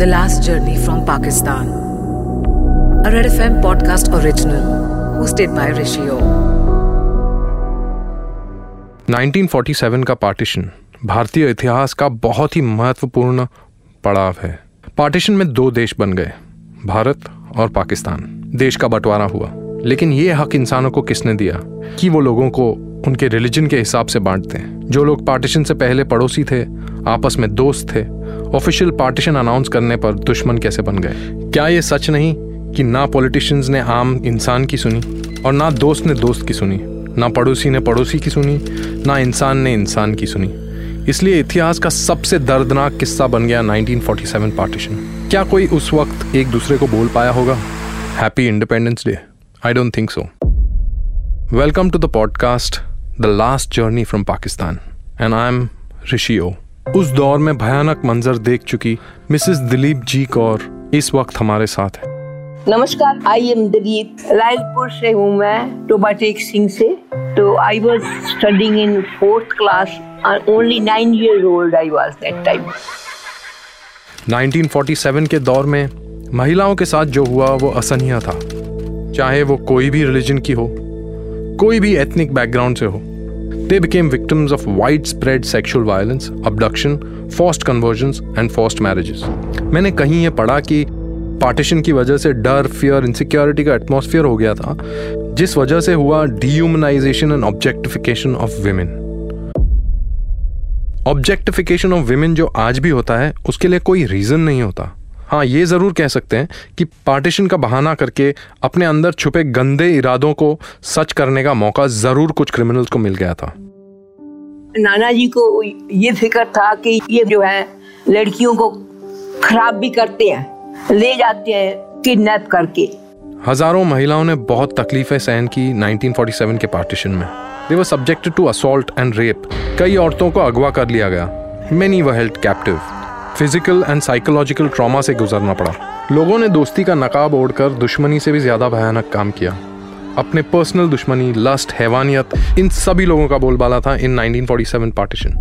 The Last Journey from Pakistan. A Red FM podcast original, hosted by Rishio. 1947 का partition, भारतीय इतिहास का बहुत ही महत्वपूर्ण पड़ाव है पार्टीशन में दो देश बन गए, भारत और पाकिस्तान देश का बंटवारा हुआ, लेकिन ये हक इंसानों को किसने दिया कि वो लोगों को उनके रिलीजन के हिसाब से बांटते हैं जो लोग पार्टीशन से पहले पड़ोसी थे, आपस में दोस्त थे ऑफिशियल पार्टीशन अनाउंस करने पर दुश्मन कैसे बन गए? क्या ये सच नहीं कि ना पॉलिटिशियंस ने आम इंसान की सुनी और ना दोस्त ने दोस्त की सुनी, ना पड़ोसी ने पड़ोसी की सुनी, ना इंसान ने इंसान की सुनी? इसलिए इतिहास का सबसे दर्दनाक किस्सा बन गया 1947 पार्टीशन क्या कोई उस वक्त एक दूसरे को बोल पाया होगा? Happy independence day I don't think so welcome to the podcast the last journey from Pakistan and I am ऋषियो उस दौर में भयानक मंजर देख चुकी मिसेस दिलीप जी कौर इस वक्त हमारे साथ है। नमस्कार आई एम दिलीप। लालपुर से हूँ मैं टोबा टेक सिंह से। तो I was studying in fourth class only nine year old I was that time 1947 के दौर में महिलाओं के साथ जो हुआ वो असहनीय था। चाहे वो कोई भी रिलीजन की हो कोई भी एथनिक बैकग्राउंड से हो। They became victims of widespread sexual violence, abduction, forced conversions and forced marriages. मैंने कहीं ये पढ़ा कि पार्टीशन की वजह से डर फियर इनसिक्योरिटी का एटमोसफियर हो गया था जिस वजह से हुआ dehumanization and objectification of women objectification of women जो आज भी होता है उसके लिए कोई रीजन नहीं होता हाँ ये ज़रूर कह सकते हैं कि पार्टीशन का बहाना करके अपने अंदर छुपे गंदे इरादों को सच करने का मौका ज़रूर कुछ क्रिमिनल्स को मिल गया था। नाना जी को ये फ़िक्र था कि ये जो है लड़कियों को खराब भी करते हैं ले जाते हैं किडनैप करके। हज़ारों महिलाओं ने बहुत तकलीफें सहन की 1947 के पार्टीशन में। They were subjected to assault and rape कई औरतों को अगवा कर लिया गया। Many were held captive physical and psychological trauma से गुजरना पड़ा। लोगों ने दोस्ती का नकाब ओढ़कर दुश्मनी से भी ज़्यादा भयानक काम किया। अपने पर्सनल दुश्मनी लस्ट हैवानियत, इन सभी लोगों का बोलबाला था इन 1947 पार्टीशन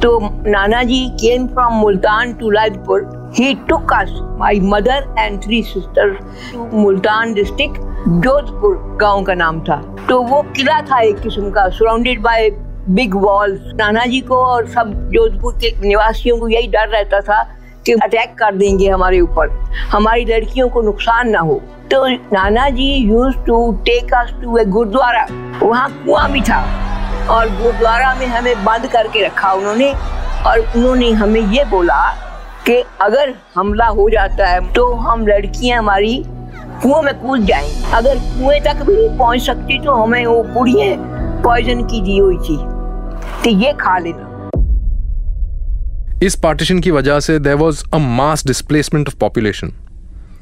तो नाना जी came from Multan to Lajpur he took us my mother and three sisters to Multan district Jodhpur गाँव का नाम था। तो वो किला था एक किस्म का सराउंडेड बाय बिग वॉल नाना जी को और सब जोधपुर के निवासियों को यही डर रहता था कि अटैक कर देंगे हमारे ऊपर। हमारी लड़कियों को नुकसान ना हो। तो नाना जी used to take us to a gurdwara. वहाँ कुआँ भी था। और गुरुद्वारा में हमें बंद करके रखा उन्होंने। और उन्होंने हमें ये बोला कि अगर हमला हो जाता है तो हम लड़कियाँ हमारी कुएँ में कूद जाएँगी। अगर कुएँ तक भी नहीं पहुँच सकती तो हमें वो पुड़िए पॉइजन की दी हुई थी। कि ये खा लेना। इस पार्टीशन की वजह से there was a mass displacement of population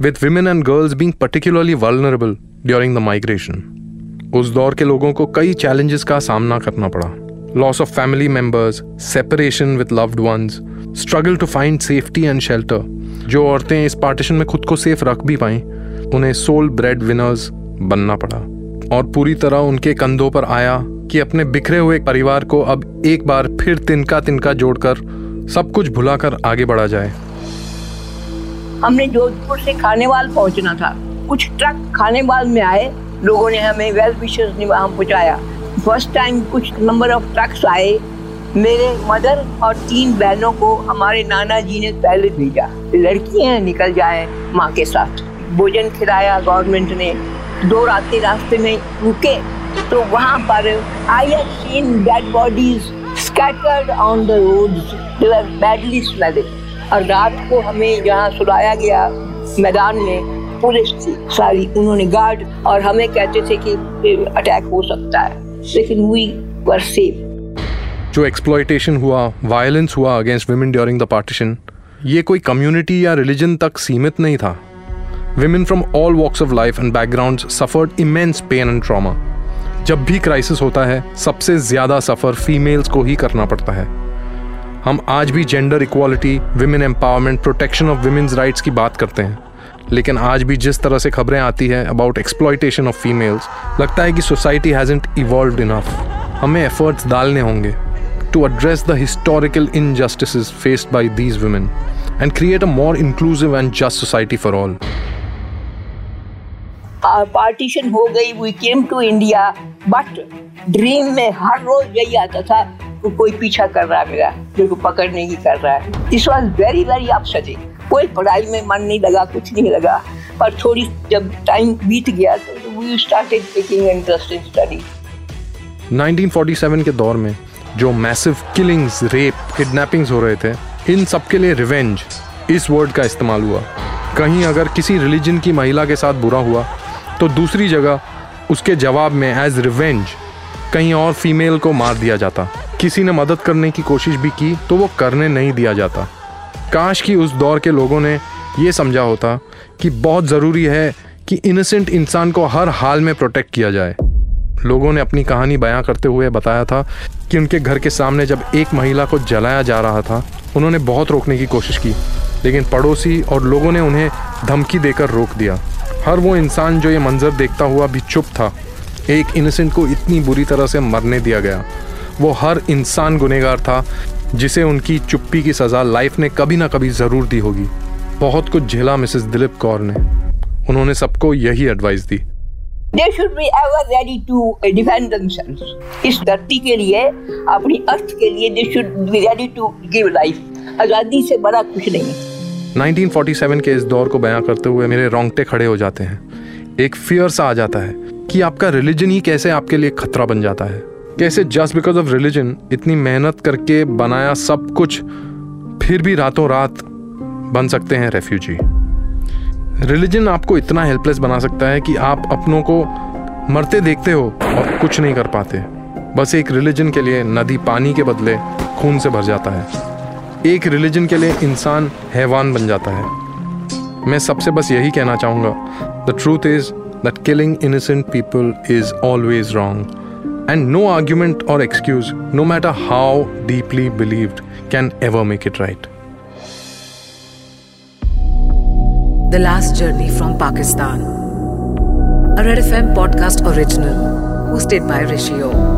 with women and girls being particularly vulnerable during the migration उस दौर के लोगों को कई चैलेंजेस का सामना करना पड़ा। Loss of family members separation with loved ones struggle to find safety and shelter जो औरतें इस पार्टीशन में खुद को सेफ़ रख भी पाई, उन्हें सोल ब्रेड विनर्स बनना पड़ा। और पूरी तरह उनके कंधों पर आया कि अपने बिखरे हुए परिवार को अब एक बार फिर तिनका तिनका जोड़कर सब कुछ भुलाकर आगे बढ़ा जाए। हमने जोधपुर से खानेवाल पहुँचना था। कुछ ट्रक खानेवाल में आए। लोगों ने हमें वेल विशेष वहाँ पहुँचाया। फ़र्स्ट टाइम कुछ नंबर ऑफ़ ट्रक्स आए। मेरे मदर और तीन बहनों को हमारे नाना जी ने पहले भेजा। लड़कियाँ निकल जाए माँ के साथ। भोजन खिलाया गवर्नमेंट ने। दो रातें रास्ते में रुके। तो वहाँ पर I have seen dead bodies scattered on the roads they were badly smelling और रात को हमें जहाँ सुलाया गया मैदान में पुलिस थी सारी, उन्होंने गार्ड और हमें कहते थे कि अटैक हो सकता है। लेकिन वी वर सेफ़ जो एक्सप्लॉयटेशन हुआ वायलेंस हुआ against women during the partition ये कोई कम्युनिटी या रिलीजन तक सीमित नहीं था। Women from all walks of life and backgrounds suffered immense pain and trauma. जब भी क्राइसिस होता है, सबसे ज़्यादा सफ़र फीमेल्स को ही करना पड़ता है। हम आज भी gender equality women empowerment protection of women's rights की बात करते हैं। लेकिन आज भी जिस तरह से खबरें आती हैं अबाउट एक्सप्लॉयटेशन ऑफ़ फीमेल्स लगता है कि सोसाइटी हैजेंट इवॉल्व इनफ हमें एफर्ट्स डालने होंगे to address the historical injustice faced by these women and create a more inclusive and just society for all. Partition हो गई we came to India but dream में हर रोज यही आता था को कोई पीछा कर रहा है मेरा मेरे को पकड़ने की कर रहा है। This was very very upsetting कोई पढ़ाई में मन नहीं लगा, कुछ नहीं लगा, पर थोड़ी जब टाइम बीत गया तो we started taking interest in study 1947 के दौर में जो मैसिव किलिंग्स रेप किडनैपिंग्स हो रहे थे, इन सब के लिए रिवेंज इस वर्ड का इस्तेमाल हुआ। कहीं अगर किसी रिलीजन की महिला के साथ बुरा हुआ तो दूसरी जगह उसके जवाब में एज रिवेंज कहीं और फीमेल को मार दिया जाता। किसी ने मदद करने की कोशिश भी की तो वो करने नहीं दिया जाता। काश कि उस दौर के लोगों ने ये समझा होता कि बहुत ज़रूरी है कि इनोसेंट इंसान को हर हाल में प्रोटेक्ट किया जाए। लोगों ने अपनी कहानी बयां करते हुए बताया था कि उनके घर के सामने जब एक महिला को जलाया जा रहा था, उन्होंने बहुत रोकने की कोशिश की, लेकिन पड़ोसी और लोगों ने उन्हें धमकी देकर रोक दिया। हर वो इंसान जो ये मंजर देखता हुआ भी चुप था, एक इनोसेंट को इतनी बुरी तरह से मरने दिया गया। वो हर इंसान गुनेगार था, जिसे उनकी चुप्पी की सज़ा लाइफ ने कभी ना कभी ज़रूर दी होगी। बहुत कुछ झेला मिसेस दिलीप कौर ने। उन्होंने सबको यही एडवाइस दी। They should be ever ready to defend themselves. इस धरती के लिए, अपनी अर्थ के लिए, they should be ready to give life. आज़ादी से बड़ा कुछ नहीं। 1947 के इस दौर को बयां करते हुए मेरे रोंगटे खड़े हो जाते हैं। एक फियर सा आ जाता है कि आपका रिलीजन ही कैसे आपके लिए खतरा बन जाता है। कैसे जस्ट बिकॉज़ ऑफ़ रिलीजन इतनी मेहनत करके बनाया सब कुछ, फिर भी रातों रात बन सकते हैं रेफ्यूजी रिलीजन आपको इतना हेल्पलेस बना सकता है कि आप अपनों को मरते देखते हो और कुछ नहीं कर पाते। बस एक रिलीजन के लिए नदी पानी के बदले खून से भर जाता है। एक रिलीजन के लिए इंसान हैवान बन जाता है मैं सबसे बस यही कहना चाहूँगा the truth is that killing innocent people is always wrong and no argument or excuse, no matter how deeply believed, can ever make it right. The Last Journey from Pakistan. A Red FM podcast original hosted by Rishio.